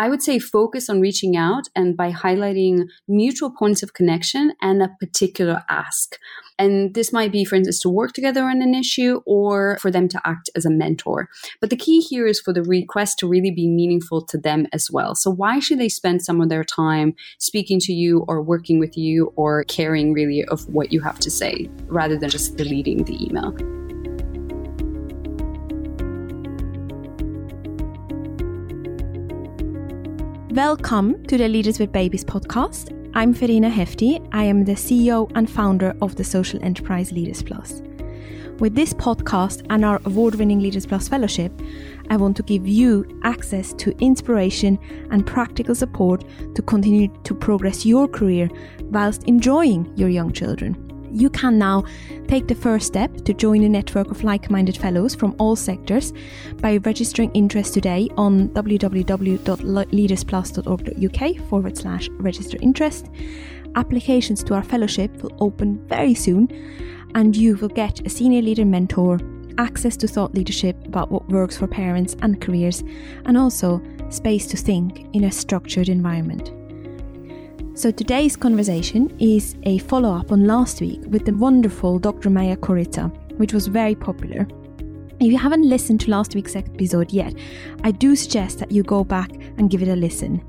I would say focus on reaching out and by highlighting mutual points of connection and a particular ask. And this might be, for instance, to work together on an issue or for them to act as a mentor. But the key here is for the request to really be meaningful to them as well. So why should they spend some of their time speaking to you or working with you or caring really of what you have to say rather than just deleting the email? Welcome to the Leaders with Babies podcast. I'm Verena Hefti. I am the CEO and founder of the social enterprise Leaders Plus. With this podcast and our award winning Leaders Plus fellowship, I want to give you access to inspiration and practical support to continue to progress your career whilst enjoying your young children you can now take the first step to join a network of like minded fellows from all sectors by registering interest today on www.leadersplus.org.uk forward slash register interest. Applications to our fellowship will open very soon, and you will get a senior leader mentor, access to thought leadership about what works for parents and careers, and also space to think in a structured environment. So today's conversation is a follow up on last week with the wonderful Dr. Maja Korica, which was very popular. If you haven't listened to last week's episode yet, I do suggest that you go back and give it a listen.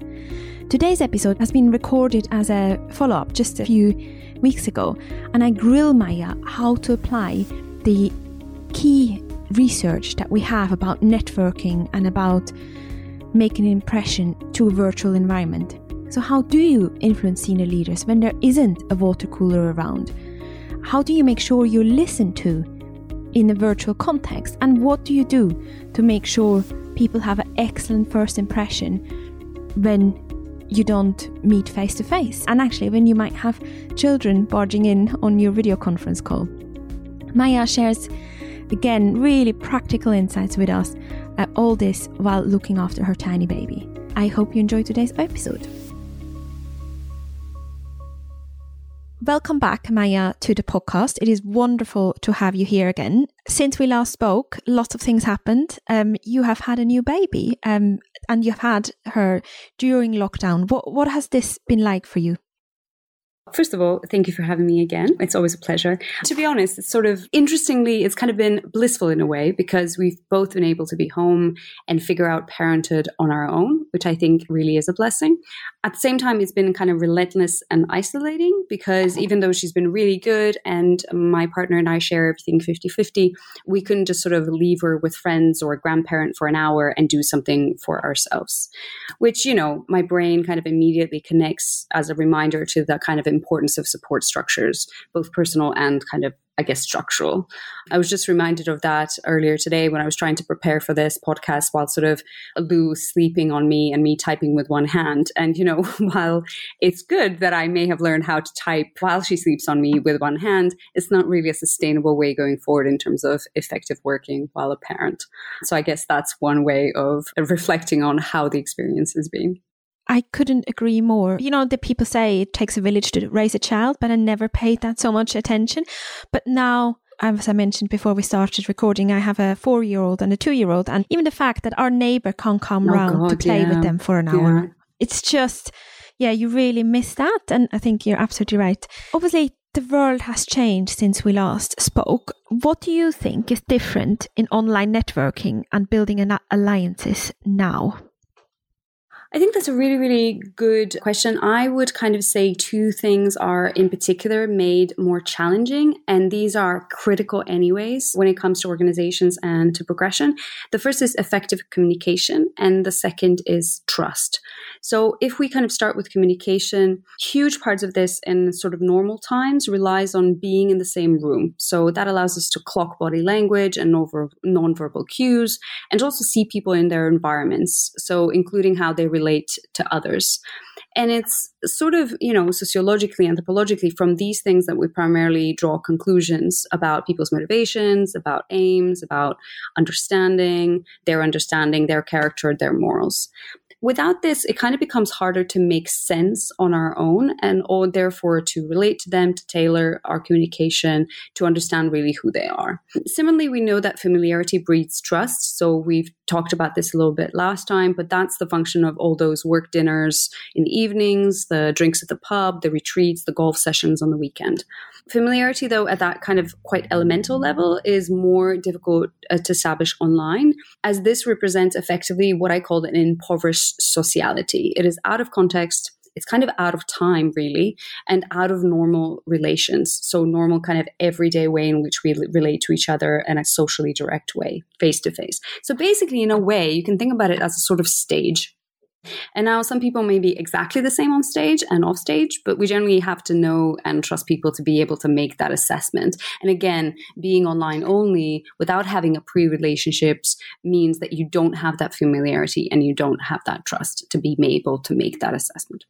Today's episode has been recorded as a follow up just a few weeks ago, and I grill Maja how to apply the key research that we have about networking and about making an impression to a virtual environment. So, how do you influence senior leaders when there isn't a water cooler around? How do you make sure you're listened to in a virtual context? And what do you do to make sure people have an excellent first impression when you don't meet face to face? And actually, when you might have children barging in on your video conference call. Maja shares again really practical insights with us at all this while looking after her tiny baby. I hope you enjoy today's episode. Welcome back, Maja, to the podcast. It is wonderful to have you here again. Since we last spoke, lots of things happened. Um, you have had a new baby, um, and you've had her during lockdown. What what has this been like for you? First of all, thank you for having me again. It's always a pleasure. To be honest, it's sort of interestingly, it's kind of been blissful in a way because we've both been able to be home and figure out parenthood on our own, which I think really is a blessing. At the same time, it's been kind of relentless and isolating because even though she's been really good and my partner and I share everything 50 50, we couldn't just sort of leave her with friends or a grandparent for an hour and do something for ourselves, which, you know, my brain kind of immediately connects as a reminder to the kind of importance of support structures, both personal and kind of I guess, structural. I was just reminded of that earlier today when I was trying to prepare for this podcast while sort of Lou sleeping on me and me typing with one hand. And, you know, while it's good that I may have learned how to type while she sleeps on me with one hand, it's not really a sustainable way going forward in terms of effective working while a parent. So I guess that's one way of reflecting on how the experience has been. I couldn't agree more. You know, the people say it takes a village to raise a child, but I never paid that so much attention. But now, as I mentioned before we started recording, I have a four year old and a two year old. And even the fact that our neighbor can't come oh round God, to play yeah. with them for an hour, yeah. it's just, yeah, you really miss that. And I think you're absolutely right. Obviously, the world has changed since we last spoke. What do you think is different in online networking and building alliances now? I think that's a really, really good question. I would kind of say two things are in particular made more challenging, and these are critical anyways when it comes to organizations and to progression. The first is effective communication, and the second is trust. So if we kind of start with communication, huge parts of this in sort of normal times relies on being in the same room. So that allows us to clock body language and non-verbal cues, and also see people in their environments. So including how they relate to others. And it's sort of, you know, sociologically, anthropologically, from these things that we primarily draw conclusions about people's motivations, about aims, about understanding, their understanding, their character, their morals. Without this, it kind of becomes harder to make sense on our own and or therefore to relate to them, to tailor our communication, to understand really who they are. Similarly, we know that familiarity breeds trust. So we've talked about this a little bit last time, but that's the function of all those work dinners in the evenings, the drinks at the pub, the retreats, the golf sessions on the weekend. Familiarity, though, at that kind of quite elemental level is more difficult uh, to establish online, as this represents effectively what I call an impoverished sociality. It is out of context. It's kind of out of time really and out of normal relations. So normal kind of everyday way in which we relate to each other in a socially direct way face to face. So basically in a way you can think about it as a sort of stage and now some people may be exactly the same on stage and off stage, but we generally have to know and trust people to be able to make that assessment. And again, being online only without having a pre relationships means that you don't have that familiarity and you don't have that trust to be able to make that assessment.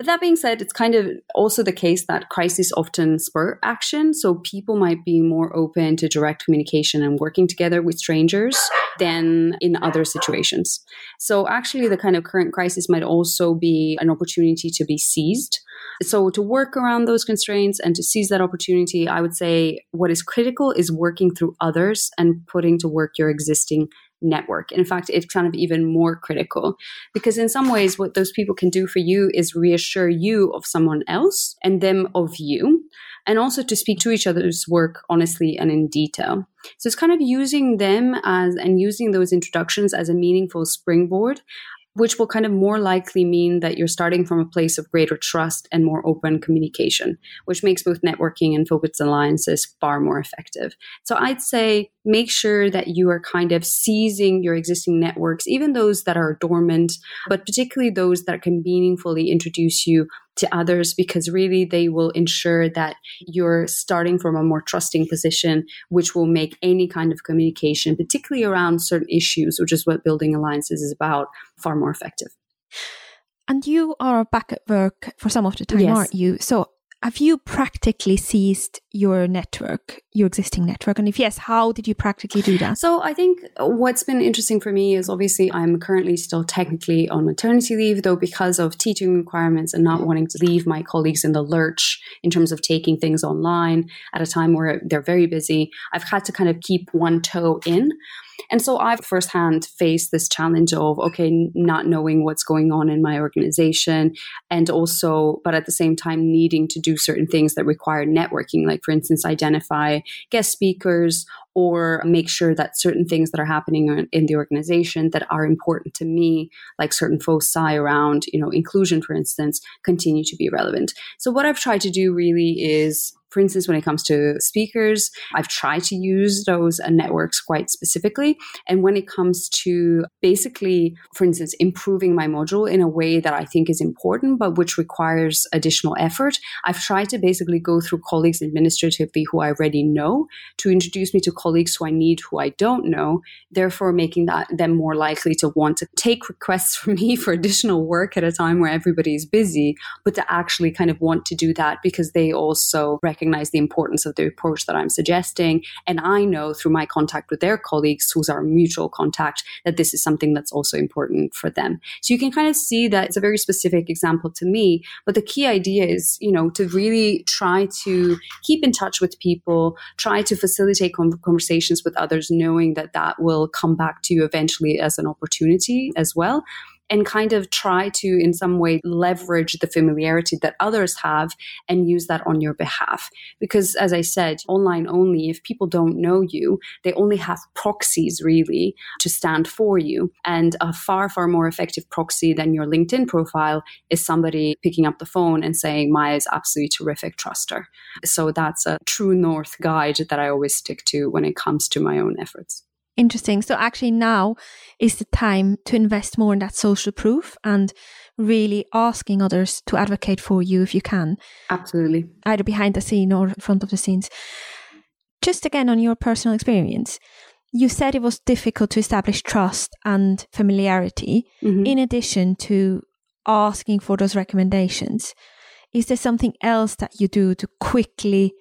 But that being said, it's kind of also the case that crises often spur action. So people might be more open to direct communication and working together with strangers than in other situations. So actually, the kind of current crisis might also be an opportunity to be seized. So to work around those constraints and to seize that opportunity, I would say what is critical is working through others and putting to work your existing network. In fact, it's kind of even more critical because in some ways, what those people can do for you is reassure you of someone else and them of you, and also to speak to each other's work honestly and in detail. So it's kind of using them as and using those introductions as a meaningful springboard which will kind of more likely mean that you're starting from a place of greater trust and more open communication, which makes both networking and focused alliances far more effective. So I'd say make sure that you are kind of seizing your existing networks, even those that are dormant, but particularly those that can meaningfully introduce you to others because really they will ensure that you're starting from a more trusting position, which will make any kind of communication, particularly around certain issues, which is what building alliances is about, far more effective. And you are back at work for some of the time, yes. aren't you? So have you practically seized your network, your existing network? And if yes, how did you practically do that? So I think what's been interesting for me is obviously I'm currently still technically on maternity leave, though because of teaching requirements and not wanting to leave my colleagues in the lurch in terms of taking things online at a time where they're very busy, I've had to kind of keep one toe in. And so I've firsthand faced this challenge of, okay, not knowing what's going on in my organization. And also, but at the same time, needing to do certain things that require networking, like, for instance, identify guest speakers or make sure that certain things that are happening in the organization that are important to me, like certain foci around, you know, inclusion, for instance, continue to be relevant. So what I've tried to do really is for instance, when it comes to speakers, I've tried to use those uh, networks quite specifically. And when it comes to basically, for instance, improving my module in a way that I think is important, but which requires additional effort, I've tried to basically go through colleagues administratively who I already know to introduce me to colleagues who I need who I don't know, therefore making that them more likely to want to take requests from me for additional work at a time where everybody is busy, but to actually kind of want to do that because they also recognize recognize the importance of the approach that I'm suggesting. And I know through my contact with their colleagues, who's our mutual contact, that this is something that's also important for them. So you can kind of see that it's a very specific example to me. But the key idea is, you know, to really try to keep in touch with people, try to facilitate conversations with others, knowing that that will come back to you eventually as an opportunity as well and kind of try to, in some way, leverage the familiarity that others have and use that on your behalf. Because, as I said, online only, if people don't know you, they only have proxies really to stand for you. And a far, far more effective proxy than your LinkedIn profile is somebody picking up the phone and saying, Maja is absolutely terrific, trust her. So that's a true North guide that I always stick to when it comes to my own efforts. Interesting. So actually now is the time to invest more in that social proof and really asking others to advocate for you if you can. Absolutely. Either behind the scene or in front of the scenes. Just again on your personal experience, you said it was difficult to establish trust and familiarity mm-hmm. in addition to asking for those recommendations. Is there something else that you do to quickly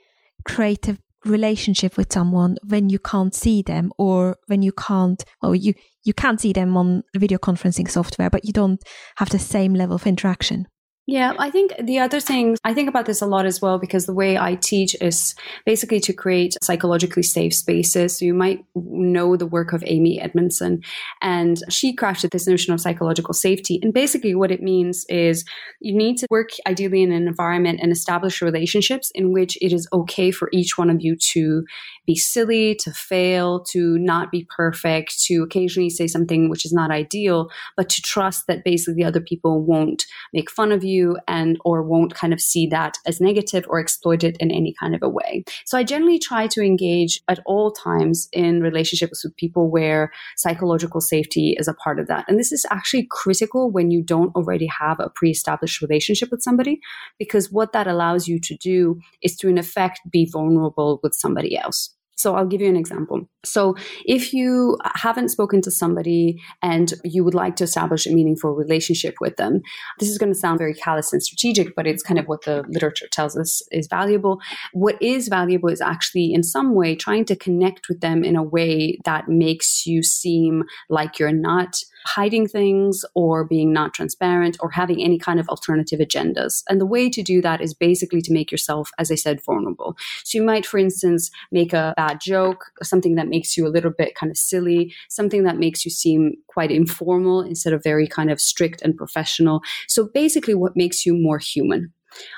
create a relationship with someone when you can't see them or when you can't well you you can't see them on video conferencing software but you don't have the same level of interaction yeah, I think the other thing, I think about this a lot as well because the way I teach is basically to create psychologically safe spaces. So you might know the work of Amy Edmondson, and she crafted this notion of psychological safety. And basically, what it means is you need to work ideally in an environment and establish relationships in which it is okay for each one of you to be silly, to fail, to not be perfect, to occasionally say something which is not ideal, but to trust that basically the other people won't make fun of you and or won't kind of see that as negative or exploit it in any kind of a way. So I generally try to engage at all times in relationships with people where psychological safety is a part of that. And this is actually critical when you don't already have a pre-established relationship with somebody because what that allows you to do is to in effect be vulnerable with somebody else. So I'll give you an example. So if you haven't spoken to somebody and you would like to establish a meaningful relationship with them, this is going to sound very callous and strategic, but it's kind of what the literature tells us is valuable. What is valuable is actually in some way trying to connect with them in a way that makes you seem like you're not hiding things or being not transparent or having any kind of alternative agendas. And the way to do that is basically to make yourself, as I said, vulnerable. So you might, for instance, make a bad joke, something that makes you a little bit kind of silly, something that makes you seem quite informal instead of very kind of strict and professional. So basically, what makes you more human.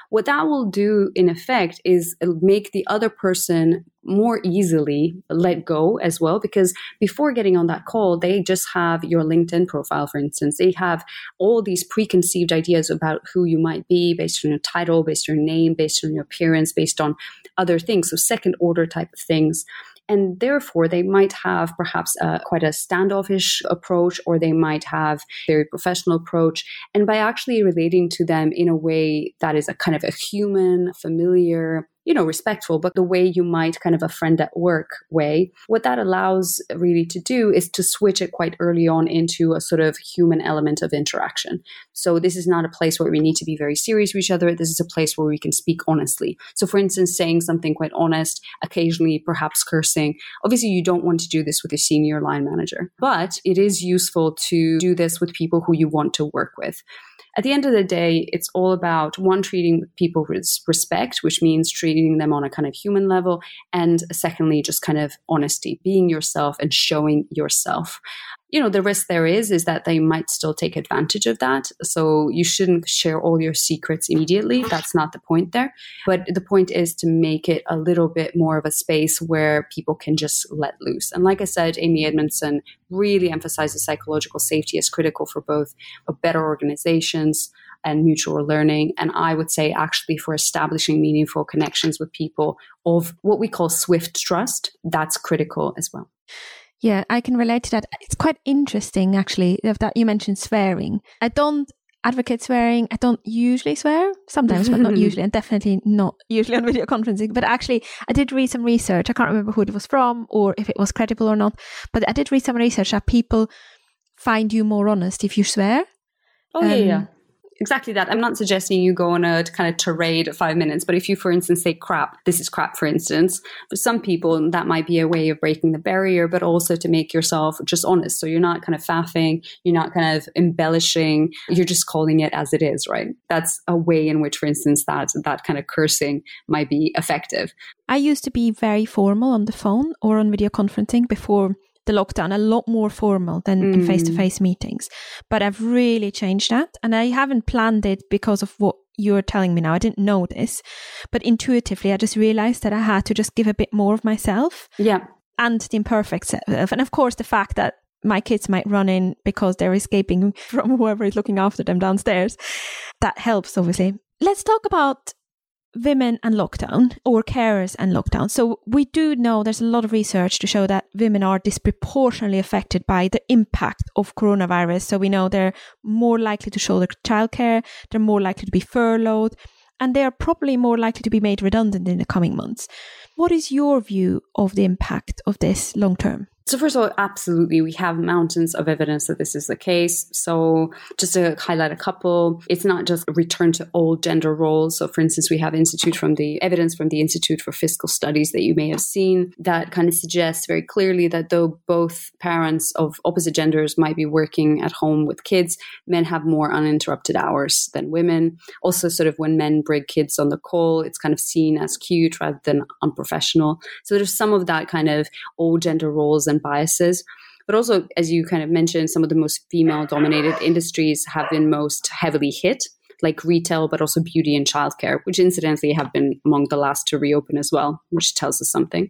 What that will do in effect is make the other person more easily let go as well because before getting on that call they just have your linkedin profile for instance. They have all these preconceived ideas about who you might be based on your title based on your name based on your appearance based on other things so second order type of things and therefore they might have perhaps uh, quite a standoffish approach or they might have very professional approach. And by actually relating to them in a way that is a kind of a human familiar you know, respectful, but the way you might kind of a friend at work way. What that allows really to do is to switch it quite early on into a sort of human element of interaction. So this is not a place where we need to be very serious with each other. This is a place where we can speak honestly. So for instance, saying something quite honest, occasionally perhaps cursing. Obviously, you don't want to do this with your senior line manager, but it is useful to do this with people who you want to work with at the end of the day, it's all about one, treating people with respect, which means treating them on a kind of human level. And secondly, just kind of honesty, being yourself and showing yourself you know the risk there is is that they might still take advantage of that so you shouldn't share all your secrets immediately that's not the point there but the point is to make it a little bit more of a space where people can just let loose and like i said amy edmondson really emphasizes psychological safety as critical for both better organizations and mutual learning. And I would say, actually, for establishing meaningful connections with people of what we call swift trust, that's critical as well. Yeah, I can relate to that. It's quite interesting, actually, that you mentioned swearing. I don't advocate swearing. I don't usually swear, sometimes, but not usually, and definitely not usually on video conferencing. But actually, I did read some research. I can't remember who it was from or if it was credible or not, but I did read some research that people find you more honest if you swear. Oh, um, yeah, yeah exactly that. I'm not suggesting you go on a kind of tirade of five minutes, but if you, for instance, say crap, this is crap, for instance, for some people, that might be a way of breaking the barrier, but also to make yourself just honest. So you're not kind of faffing, you're not kind of embellishing, you're just calling it as it is, right? That's a way in which, for instance, that, that kind of cursing might be effective. I used to be very formal on the phone or on video conferencing before the lockdown a lot more formal than mm. in face to face meetings. But I've really changed that. And I haven't planned it because of what you're telling me now. I didn't know this. But intuitively, I just realized that I had to just give a bit more of myself. Yeah. And the imperfect self. And of course, the fact that my kids might run in because they're escaping from whoever is looking after them downstairs. That helps, obviously. Let's talk about women and lockdown or carers and lockdown. So we do know there's a lot of research to show that women are disproportionately affected by the impact of coronavirus. So we know they're more likely to shoulder childcare, they're more likely to be furloughed, and they are probably more likely to be made redundant in the coming months. What is your view of the impact of this long term? So, first of all, absolutely, we have mountains of evidence that this is the case. So, just to highlight a couple, it's not just a return to old gender roles. So, for instance, we have Institute from the evidence from the Institute for Fiscal Studies that you may have seen that kind of suggests very clearly that though both parents of opposite genders might be working at home with kids, men have more uninterrupted hours than women. Also, sort of when men bring kids on the call, it's kind of seen as cute rather than unprofessional. So, there's some of that kind of old gender roles and biases. But also, as you kind of mentioned, some of the most female dominated industries have been most heavily hit like retail, but also beauty and childcare, which incidentally have been among the last to reopen as well, which tells us something.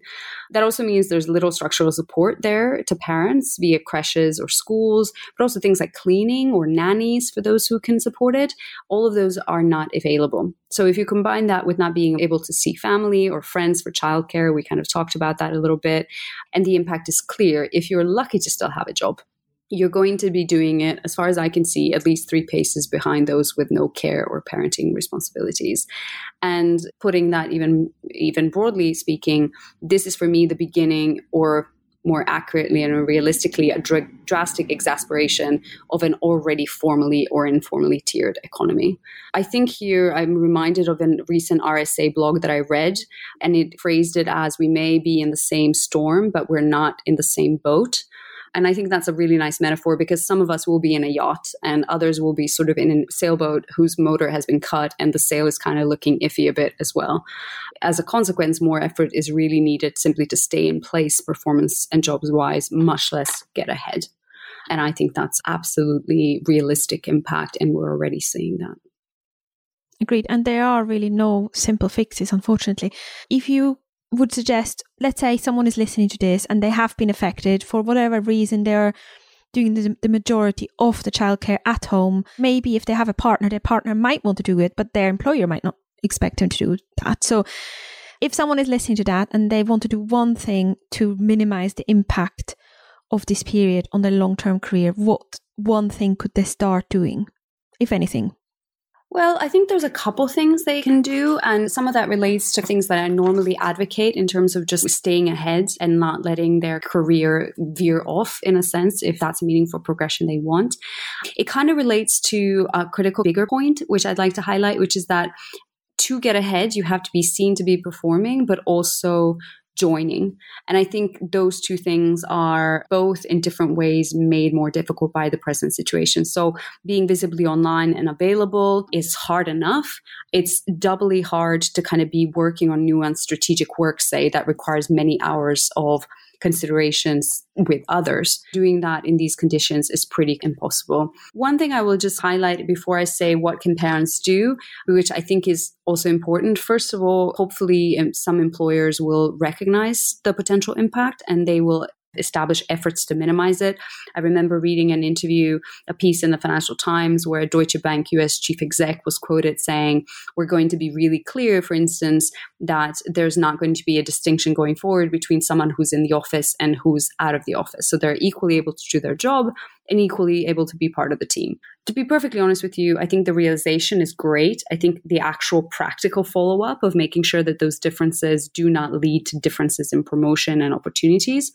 That also means there's little structural support there to parents via creches or schools, but also things like cleaning or nannies for those who can support it. All of those are not available. So if you combine that with not being able to see family or friends for childcare, we kind of talked about that a little bit, and the impact is clear if you're lucky to still have a job you're going to be doing it, as far as I can see, at least three paces behind those with no care or parenting responsibilities. And putting that even even broadly speaking, this is for me the beginning or more accurately and realistically a dr- drastic exasperation of an already formally or informally tiered economy. I think here I'm reminded of a recent RSA blog that I read, and it phrased it as we may be in the same storm, but we're not in the same boat. And I think that's a really nice metaphor because some of us will be in a yacht and others will be sort of in a sailboat whose motor has been cut and the sail is kind of looking iffy a bit as well. As a consequence, more effort is really needed simply to stay in place, performance and jobs wise, much less get ahead. And I think that's absolutely realistic impact, and we're already seeing that. Agreed. And there are really no simple fixes, unfortunately. If you would suggest, let's say someone is listening to this and they have been affected for whatever reason, they're doing the, the majority of the childcare at home. Maybe if they have a partner, their partner might want to do it, but their employer might not expect them to do that. So if someone is listening to that and they want to do one thing to minimize the impact of this period on their long term career, what one thing could they start doing, if anything? Well, I think there's a couple things they can do, and some of that relates to things that I normally advocate in terms of just staying ahead and not letting their career veer off, in a sense, if that's a meaningful progression they want. It kind of relates to a critical bigger point, which I'd like to highlight, which is that to get ahead, you have to be seen to be performing, but also joining. And I think those two things are both in different ways made more difficult by the present situation. So being visibly online and available is hard enough. It's doubly hard to kind of be working on nuanced strategic work, say, that requires many hours of considerations with others. Doing that in these conditions is pretty impossible. One thing I will just highlight before I say what can parents do, which I think is also important. First of all, hopefully um, some employers will recognize the potential impact and they will establish efforts to minimize it. I remember reading an interview, a piece in the Financial Times where Deutsche Bank US chief exec was quoted saying, We're going to be really clear, for instance, that there's not going to be a distinction going forward between someone who's in the office and who's out of the office. So they're equally able to do their job and equally able to be part of the team. To be perfectly honest with you, I think the realization is great. I think the actual practical follow up of making sure that those differences do not lead to differences in promotion and opportunities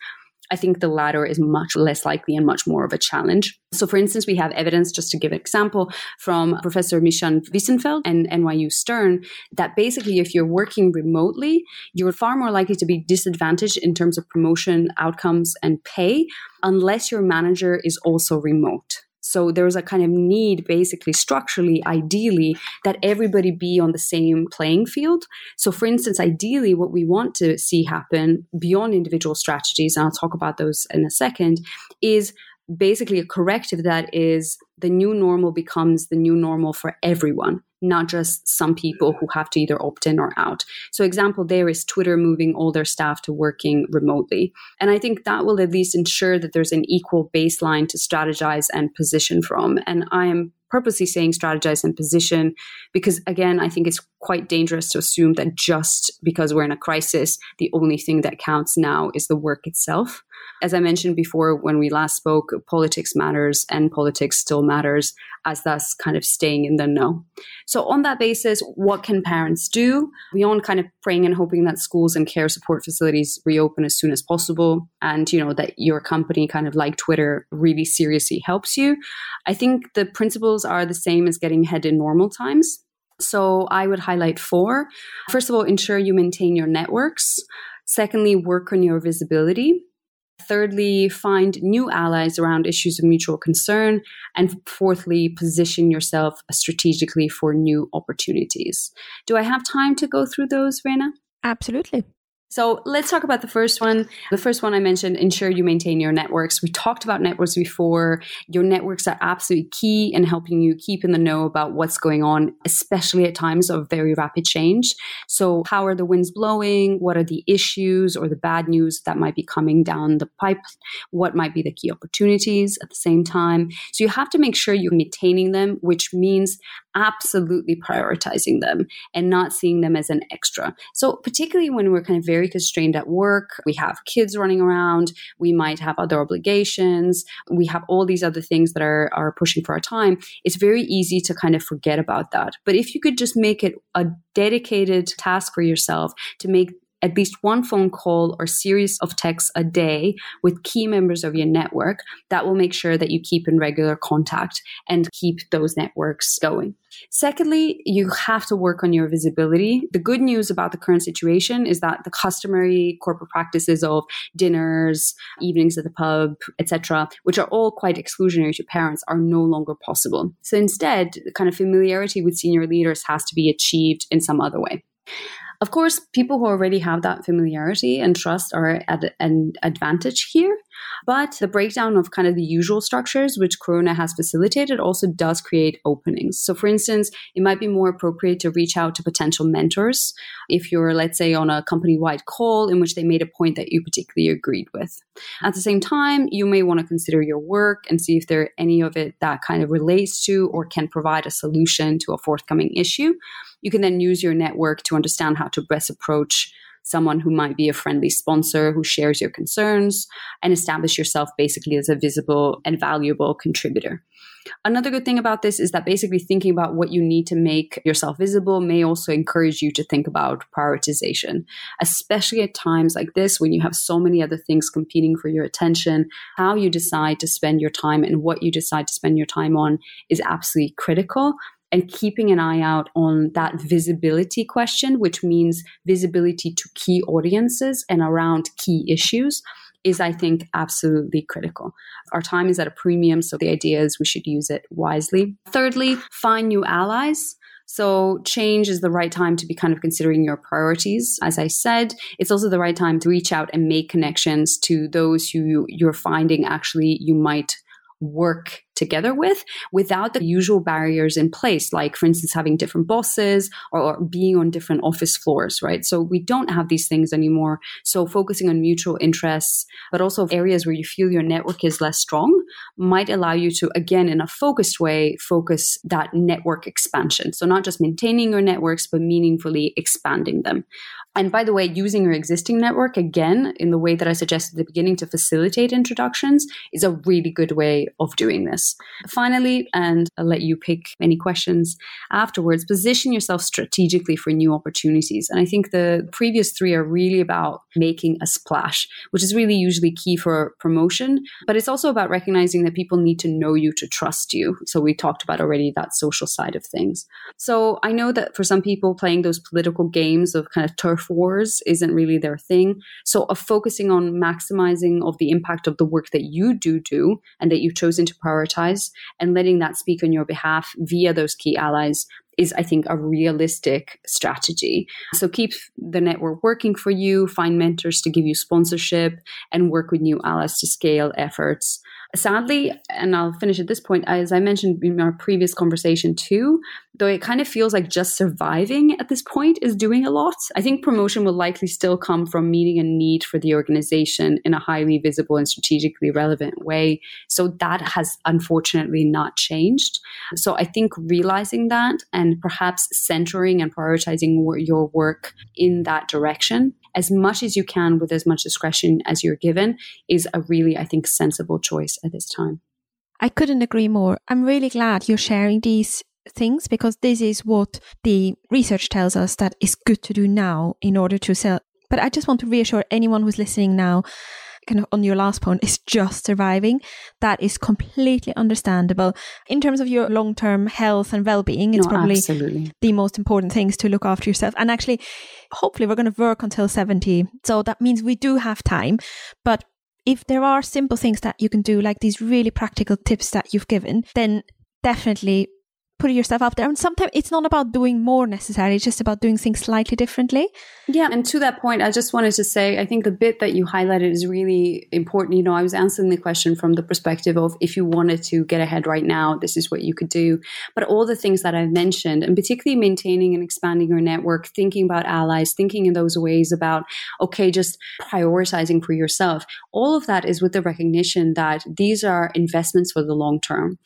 I think the latter is much less likely and much more of a challenge. So, for instance, we have evidence, just to give an example, from Professor Mishan Wissenfeld and NYU Stern, that basically, if you're working remotely, you're far more likely to be disadvantaged in terms of promotion outcomes and pay unless your manager is also remote. So there's a kind of need, basically, structurally, ideally, that everybody be on the same playing field. So, for instance, ideally, what we want to see happen beyond individual strategies, and I'll talk about those in a second, is basically a corrective that is the new normal becomes the new normal for everyone not just some people who have to either opt in or out. So, example there is Twitter moving all their staff to working remotely. And I think that will at least ensure that there's an equal baseline to strategize and position from. And I am purposely saying strategize and position because, again, I think it's quite dangerous to assume that just because we're in a crisis, the only thing that counts now is the work itself. As I mentioned before when we last spoke, politics matters and politics still matters as thus kind of staying in the know. So on that basis, what can parents do? Beyond kind of praying and hoping that schools and care support facilities reopen as soon as possible and you know that your company kind of like Twitter really seriously helps you. I think the principles are the same as getting ahead in normal times. So I would highlight four. First of all, ensure you maintain your networks. Secondly, work on your visibility. Thirdly, find new allies around issues of mutual concern. And fourthly, position yourself strategically for new opportunities. Do I have time to go through those, Rena? Absolutely. So let's talk about the first one. The first one I mentioned, ensure you maintain your networks. We talked about networks before. Your networks are absolutely key in helping you keep in the know about what's going on, especially at times of very rapid change. So how are the winds blowing? What are the issues or the bad news that might be coming down the pipe? What might be the key opportunities at the same time? So you have to make sure you're maintaining them, which means absolutely prioritizing them and not seeing them as an extra. So particularly when we're kind of very constrained at work, we have kids running around, we might have other obligations, we have all these other things that are, are pushing for our time. It's very easy to kind of forget about that. But if you could just make it a dedicated task for yourself to make at least one phone call or series of texts a day with key members of your network, that will make sure that you keep in regular contact and keep those networks going. Secondly, you have to work on your visibility. The good news about the current situation is that the customary corporate practices of dinners, evenings at the pub, etc., which are all quite exclusionary to parents, are no longer possible. So instead, the kind of familiarity with senior leaders has to be achieved in some other way. Of course, people who already have that familiarity and trust are at an advantage here. But the breakdown of kind of the usual structures, which Corona has facilitated, also does create openings. So, for instance, it might be more appropriate to reach out to potential mentors if you're, let's say, on a company wide call in which they made a point that you particularly agreed with. At the same time, you may want to consider your work and see if there are any of it that kind of relates to or can provide a solution to a forthcoming issue. You can then use your network to understand how to best approach someone who might be a friendly sponsor who shares your concerns and establish yourself basically as a visible and valuable contributor. Another good thing about this is that basically thinking about what you need to make yourself visible may also encourage you to think about prioritization, especially at times like this when you have so many other things competing for your attention. How you decide to spend your time and what you decide to spend your time on is absolutely critical and keeping an eye out on that visibility question, which means visibility to key audiences and around key issues, is, I think, absolutely critical. Our time is at a premium, so the idea is we should use it wisely. Thirdly, find new allies. So, change is the right time to be kind of considering your priorities. As I said, it's also the right time to reach out and make connections to those who you're finding actually you might work together with without the usual barriers in place, like, for instance, having different bosses or, or, being on different office floors, right? So we don't have these things anymore. So focusing on mutual interests, but also areas where you feel your network is less strong might allow you to, again, in a focused way, focus that network expansion. So not just maintaining your networks, but meaningfully expanding them. And by the way, using your existing network again in the way that I suggested at the beginning to facilitate introductions is a really good way of doing this. Finally, and I'll let you pick any questions afterwards, position yourself strategically for new opportunities. And I think the previous three are really about making a splash, which is really usually key for promotion. But it's also about recognizing that people need to know you to trust you. So we talked about already that social side of things. So I know that for some people, playing those political games of kind of turf wars isn't really their thing. So of focusing on maximizing of the impact of the work that you do do and that you've chosen to prioritize and letting that speak on your behalf via those key allies is, I think, a realistic strategy. So keep the network working for you, find mentors to give you sponsorship, and work with new allies to scale efforts sadly, and I'll finish at this point, as I mentioned in our previous conversation too, though it kind of feels like just surviving at this point is doing a lot. I think promotion will likely still come from meeting a need for the organization in a highly visible and strategically relevant way. So that has unfortunately not changed. So I think realizing that and perhaps centering and prioritizing your work in that direction as much as you can with as much discretion as you're given is a really, I think, sensible choice at this time. I couldn't agree more. I'm really glad you're sharing these things because this is what the research tells us that is good to do now in order to sell. But I just want to reassure anyone who's listening now kind of on your last point is just surviving. That is completely understandable. In terms of your long term health and well being, it's no, probably absolutely. the most important things to look after yourself. And actually, hopefully, we're going to work until 70. So that means we do have time. But if there are simple things that you can do, like these really practical tips that you've given, then definitely put yourself out there. And sometimes it's not about doing more necessarily, it's just about doing things slightly differently. Yeah. And to that point, I just wanted to say, I think the bit that you highlighted is really important. You know, I was answering the question from the perspective of if you wanted to get ahead right now, this is what you could do. But all the things that I've mentioned, and particularly maintaining and expanding your network, thinking about allies, thinking in those ways about, okay, just prioritizing for yourself, all of that is with the recognition that these are investments for the long term.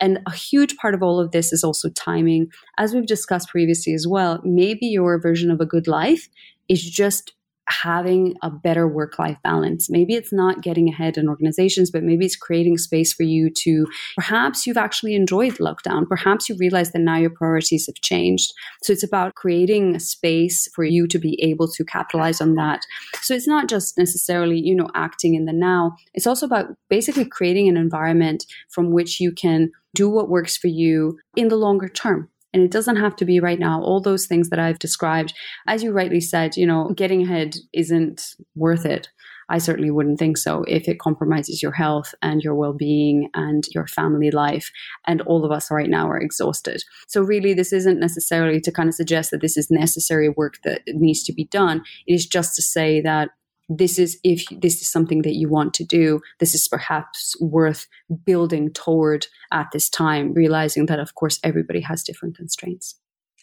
And a huge part of all of this is also timing. As we've discussed previously as well, maybe your version of a good life is just having a better work life balance. Maybe it's not getting ahead in organizations, but maybe it's creating space for you to perhaps you've actually enjoyed lockdown. Perhaps you realize that now your priorities have changed. So it's about creating a space for you to be able to capitalize on that. So it's not just necessarily, you know, acting in the now. It's also about basically creating an environment from which you can do what works for you in the longer term. And it doesn't have to be right now. All those things that I've described, as you rightly said, you know, getting ahead isn't worth it. I certainly wouldn't think so if it compromises your health and your well being and your family life. And all of us right now are exhausted. So, really, this isn't necessarily to kind of suggest that this is necessary work that needs to be done. It is just to say that this is if this is something that you want to do. This is perhaps worth building toward at this time realizing that of course everybody has different constraints.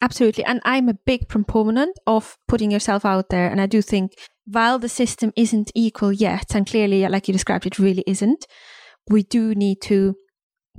Absolutely. And i'm a big proponent of putting yourself out there. And i do think while the system isn't equal yet and clearly like you described it really isn't we do need to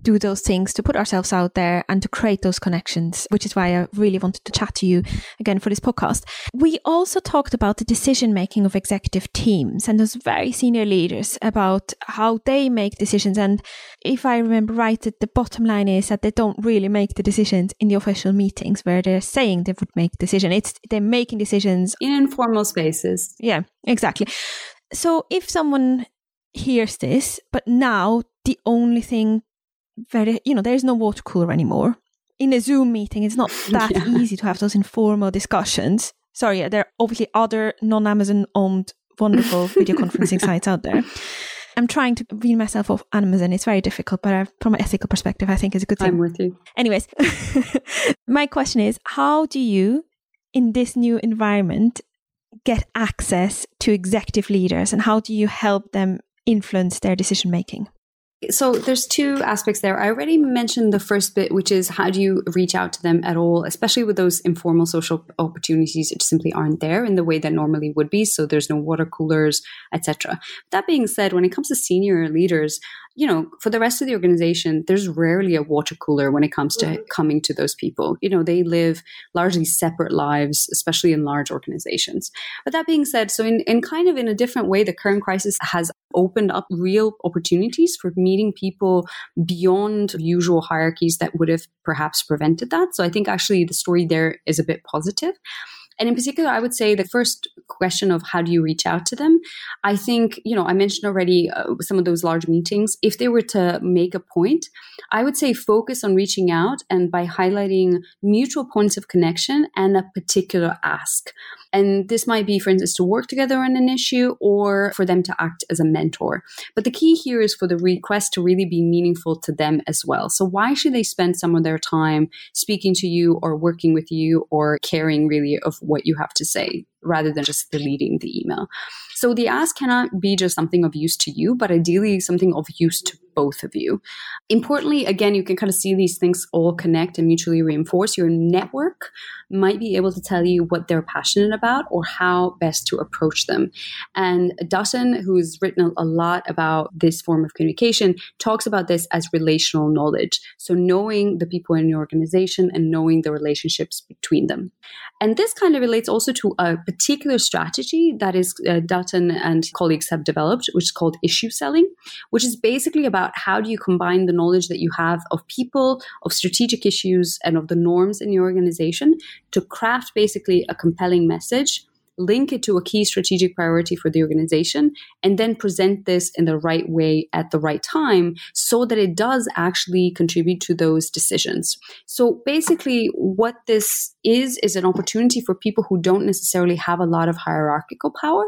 do those things to put ourselves out there and to create those connections, which is why I really wanted to chat to you again for this podcast. We also talked about the decision making of executive teams and those very senior leaders about how they make decisions. And if I remember right, the bottom line is that they don't really make the decisions in the official meetings where they're saying they would make decision. It's they're making decisions in informal spaces. Yeah, exactly. So if someone hears this, but now the only thing very, you know, there's no water cooler anymore. In a Zoom meeting, it's not that yeah. easy to have those informal discussions. Sorry, there are obviously other non Amazon owned wonderful video conferencing sites out there. I'm trying to wean myself off Amazon. It's very difficult, but I, from an ethical perspective, I think it's a good thing. I'm with you. Anyways, my question is how do you, in this new environment, get access to executive leaders and how do you help them influence their decision making? So there's two aspects there. I already mentioned the first bit, which is how do you reach out to them at all, especially with those informal social opportunities that simply aren't there in the way that normally would be. So there's no water coolers, etc. That being said, when it comes to senior leaders, you know, for the rest of the organization, there's rarely a water cooler when it comes to mm-hmm. coming to those people. You know, they live largely separate lives, especially in large organizations. But that being said, so in, in kind of in a different way, the current crisis has opened up real opportunities for meeting people beyond usual hierarchies that would have perhaps prevented that. So I think actually the story there is a bit positive. And in particular, I would say the first question of how do you reach out to them? I think, you know, I mentioned already uh, some of those large meetings. If they were to make a point, I would say focus on reaching out and by highlighting mutual points of connection and a particular ask. And this might be, for instance, to work together on an issue or for them to act as a mentor. But the key here is for the request to really be meaningful to them as well. So why should they spend some of their time speaking to you or working with you or caring really of what you have to say rather than just deleting the email? So the ask cannot be just something of use to you, but ideally something of use to both of you. Importantly, again, you can kind of see these things all connect and mutually reinforce. Your network might be able to tell you what they're passionate about or how best to approach them. And Dutton, who's written a lot about this form of communication, talks about this as relational knowledge. So knowing the people in your organization and knowing the relationships between them. And this kind of relates also to a particular strategy that is uh, Dutton and colleagues have developed, which is called issue selling, which is basically about how do you combine the knowledge that you have of people, of strategic issues, and of the norms in your organization to craft basically a compelling message link it to a key strategic priority for the organization, and then present this in the right way at the right time so that it does actually contribute to those decisions. So basically, what this is, is an opportunity for people who don't necessarily have a lot of hierarchical power,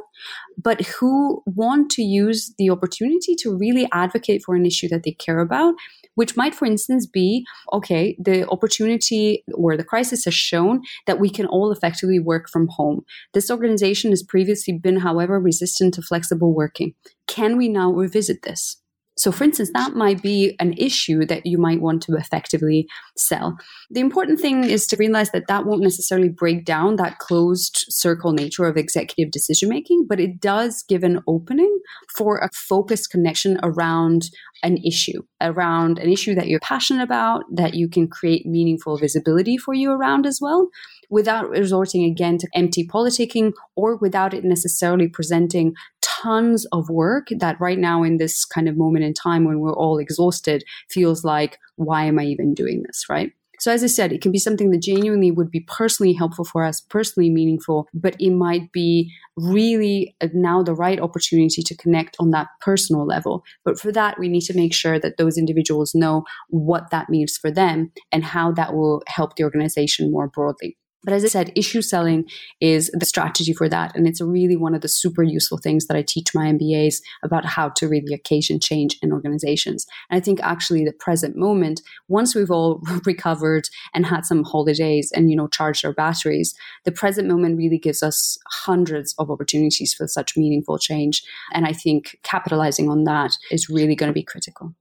but who want to use the opportunity to really advocate for an issue that they care about which might, for instance, be okay, the opportunity or the crisis has shown that we can all effectively work from home. This organization has previously been, however, resistant to flexible working. Can we now revisit this? So, for instance, that might be an issue that you might want to effectively sell. The important thing is to realize that that won't necessarily break down that closed circle nature of executive decision making, but it does give an opening for a focused connection around an issue, around an issue that you're passionate about, that you can create meaningful visibility for you around as well without resorting again to empty politicking or without it necessarily presenting tons of work that right now in this kind of moment in time when we're all exhausted feels like why am i even doing this right? So as i said it can be something that genuinely would be personally helpful for us personally meaningful but it might be really now the right opportunity to connect on that personal level. But for that we need to make sure that those individuals know what that means for them and how that will help the organization more broadly but as I said, issue selling is the strategy for that. And it's really one of the super useful things that I teach my MBAs about how to really occasion change in organizations. And I think actually the present moment, once we've all recovered and had some holidays and, you know, charged our batteries, the present moment really gives us hundreds of opportunities for such meaningful change. And I think capitalizing on that is really going to be critical.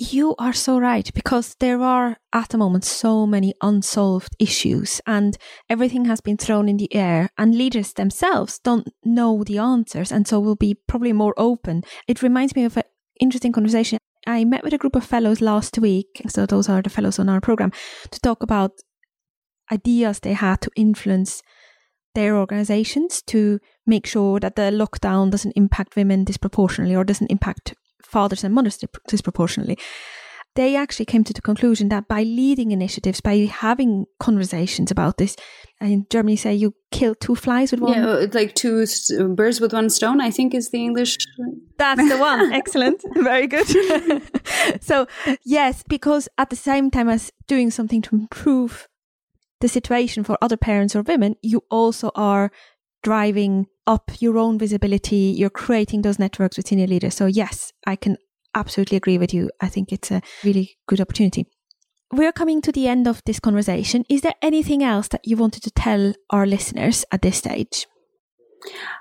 You are so right because there are at the moment so many unsolved issues and everything has been thrown in the air and leaders themselves don't know the answers and so will be probably more open. It reminds me of an interesting conversation. I met with a group of fellows last week, so those are the fellows on our program, to talk about ideas they had to influence their organizations to make sure that the lockdown doesn't impact women disproportionately or doesn't impact fathers and mothers disproportionately. They actually came to the conclusion that by leading initiatives, by having conversations about this, in Germany say you kill two flies with one. Yeah, uh, like two birds with one stone. I think is the English. That's the one. Excellent, very good. so yes, because at the same time as doing something to improve the situation for other parents or women, you also are driving up your own visibility. You're creating those networks with senior leaders. So, yes, I can absolutely agree with you. I think it's a really good opportunity. We're coming to the end of this conversation. Is there anything else that you wanted to tell our listeners at this stage?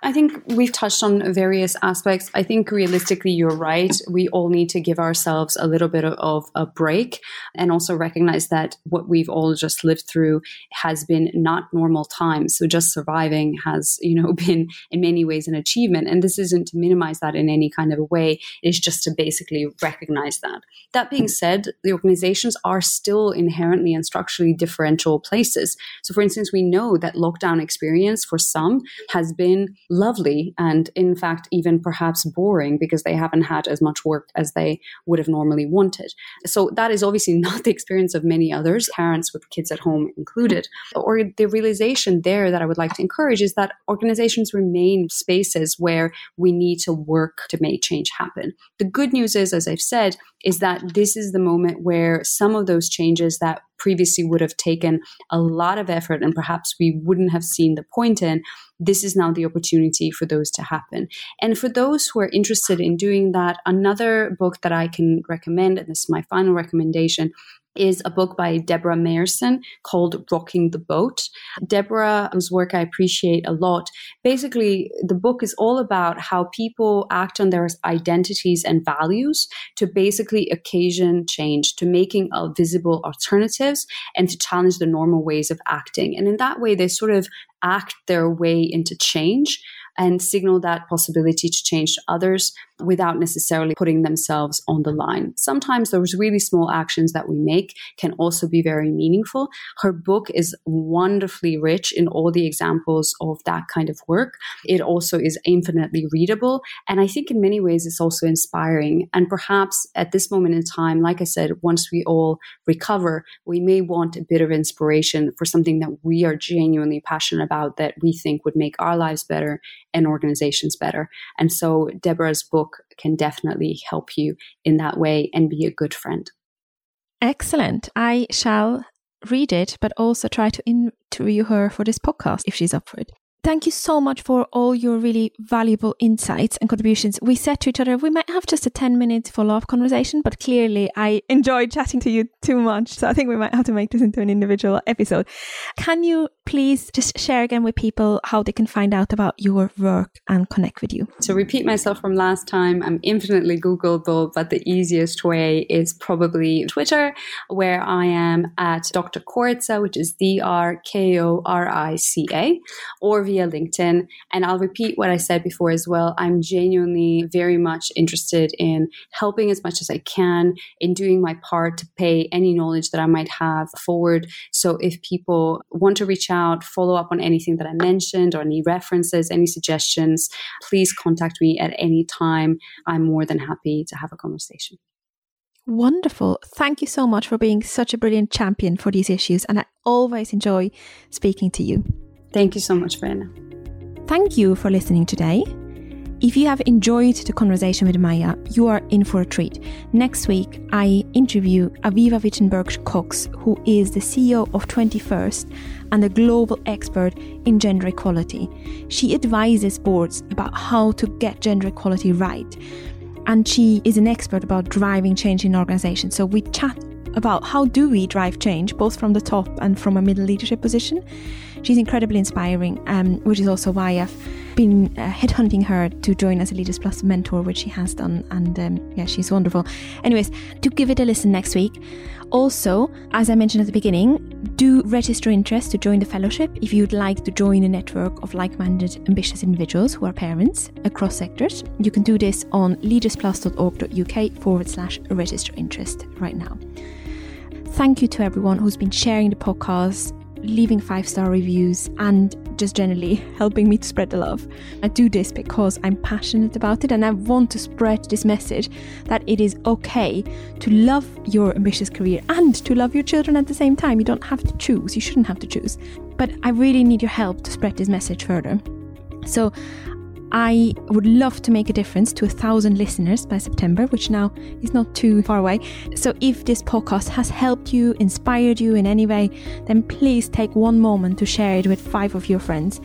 I think we've touched on various aspects. I think realistically, you're right. We all need to give ourselves a little bit of a break and also recognize that what we've all just lived through has been not normal times. So just surviving has, you know, been in many ways an achievement. And this isn't to minimize that in any kind of a way. It's just to basically recognize that. That being said, the organizations are still inherently and structurally differential places. So for instance, we know that lockdown experience for some has been been lovely and, in fact, even perhaps boring because they haven't had as much work as they would have normally wanted. So, that is obviously not the experience of many others, parents with kids at home included. Or the realization there that I would like to encourage is that organizations remain spaces where we need to work to make change happen. The good news is, as I've said, is that this is the moment where some of those changes that previously would have taken a lot of effort and perhaps we wouldn't have seen the point in, this is now the opportunity for those to happen. And for those who are interested in doing that, another book that I can recommend, and this is my final recommendation, is a book by Deborah Meyerson called Rocking the Boat. Deborah, whose work I appreciate a lot, basically, the book is all about how people act on their identities and values to basically occasion change, to making uh, visible alternatives, and to challenge the normal ways of acting. And in that way, they sort of act their way into change and signal that possibility to change to others without necessarily putting themselves on the line. Sometimes those really small actions that we make can also be very meaningful. Her book is wonderfully rich in all the examples of that kind of work. It also is infinitely readable. And I think in many ways it's also inspiring. And perhaps at this moment in time, like I said, once we all recover, we may want a bit of inspiration for something that we are genuinely passionate about that we think would make our lives better and organizations better. And so Deborah's book can definitely help you in that way and be a good friend. Excellent. I shall read it, but also try to interview her for this podcast if she's up for it. Thank you so much for all your really valuable insights and contributions. We said to each other we might have just a 10 minute follow up conversation, but clearly I enjoyed chatting to you too much. So I think we might have to make this into an individual episode. Can you please just share again with people how they can find out about your work and connect with you? To repeat myself from last time, I'm infinitely Googleable, but the easiest way is probably Twitter, where I am at Dr. Korica, which is D R K O R I C A, or via LinkedIn. And I'll repeat what I said before as well. I'm genuinely very much interested in helping as much as I can in doing my part to pay any knowledge that I might have forward. So if people want to reach out, follow up on anything that I mentioned or any references, any suggestions, please contact me at any time. I'm more than happy to have a conversation. Wonderful. Thank you so much for being such a brilliant champion for these issues. And I always enjoy speaking to you. Thank you so much, Verena. Thank you for listening today. If you have enjoyed the conversation with Maja, you are in for a treat. Next week, I interview Avivah Wittenberg Cox, who is the CEO of 20-first and a global expert in gender equality. She advises boards about how to get gender equality right. And she is an expert about driving change in organizations. So we chat about how do we drive change, both from the top and from a middle leadership position. She's incredibly inspiring, um, which is also why I've been uh, headhunting her to join as a Leaders Plus mentor, which she has done. And um, yeah, she's wonderful. Anyways, do give it a listen next week. Also, as I mentioned at the beginning, do register interest to join the fellowship if you'd like to join a network of like minded, ambitious individuals who are parents across sectors. You can do this on leadersplus.org.uk forward slash register interest right now. Thank you to everyone who's been sharing the podcast, leaving five star reviews, and just generally helping me to spread the love. I do this because I'm passionate about it and I want to spread this message that it is okay to love your ambitious career and to love your children at the same time. You don't have to choose, you shouldn't have to choose. But I really need your help to spread this message further. So I would love to make a difference to a thousand listeners by September, which now is not too far away. So, if this podcast has helped you, inspired you in any way, then please take one moment to share it with five of your friends.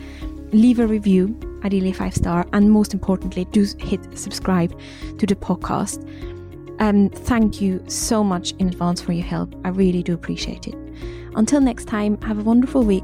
Leave a review, ideally five star, and most importantly, do hit subscribe to the podcast. Um, thank you so much in advance for your help. I really do appreciate it. Until next time, have a wonderful week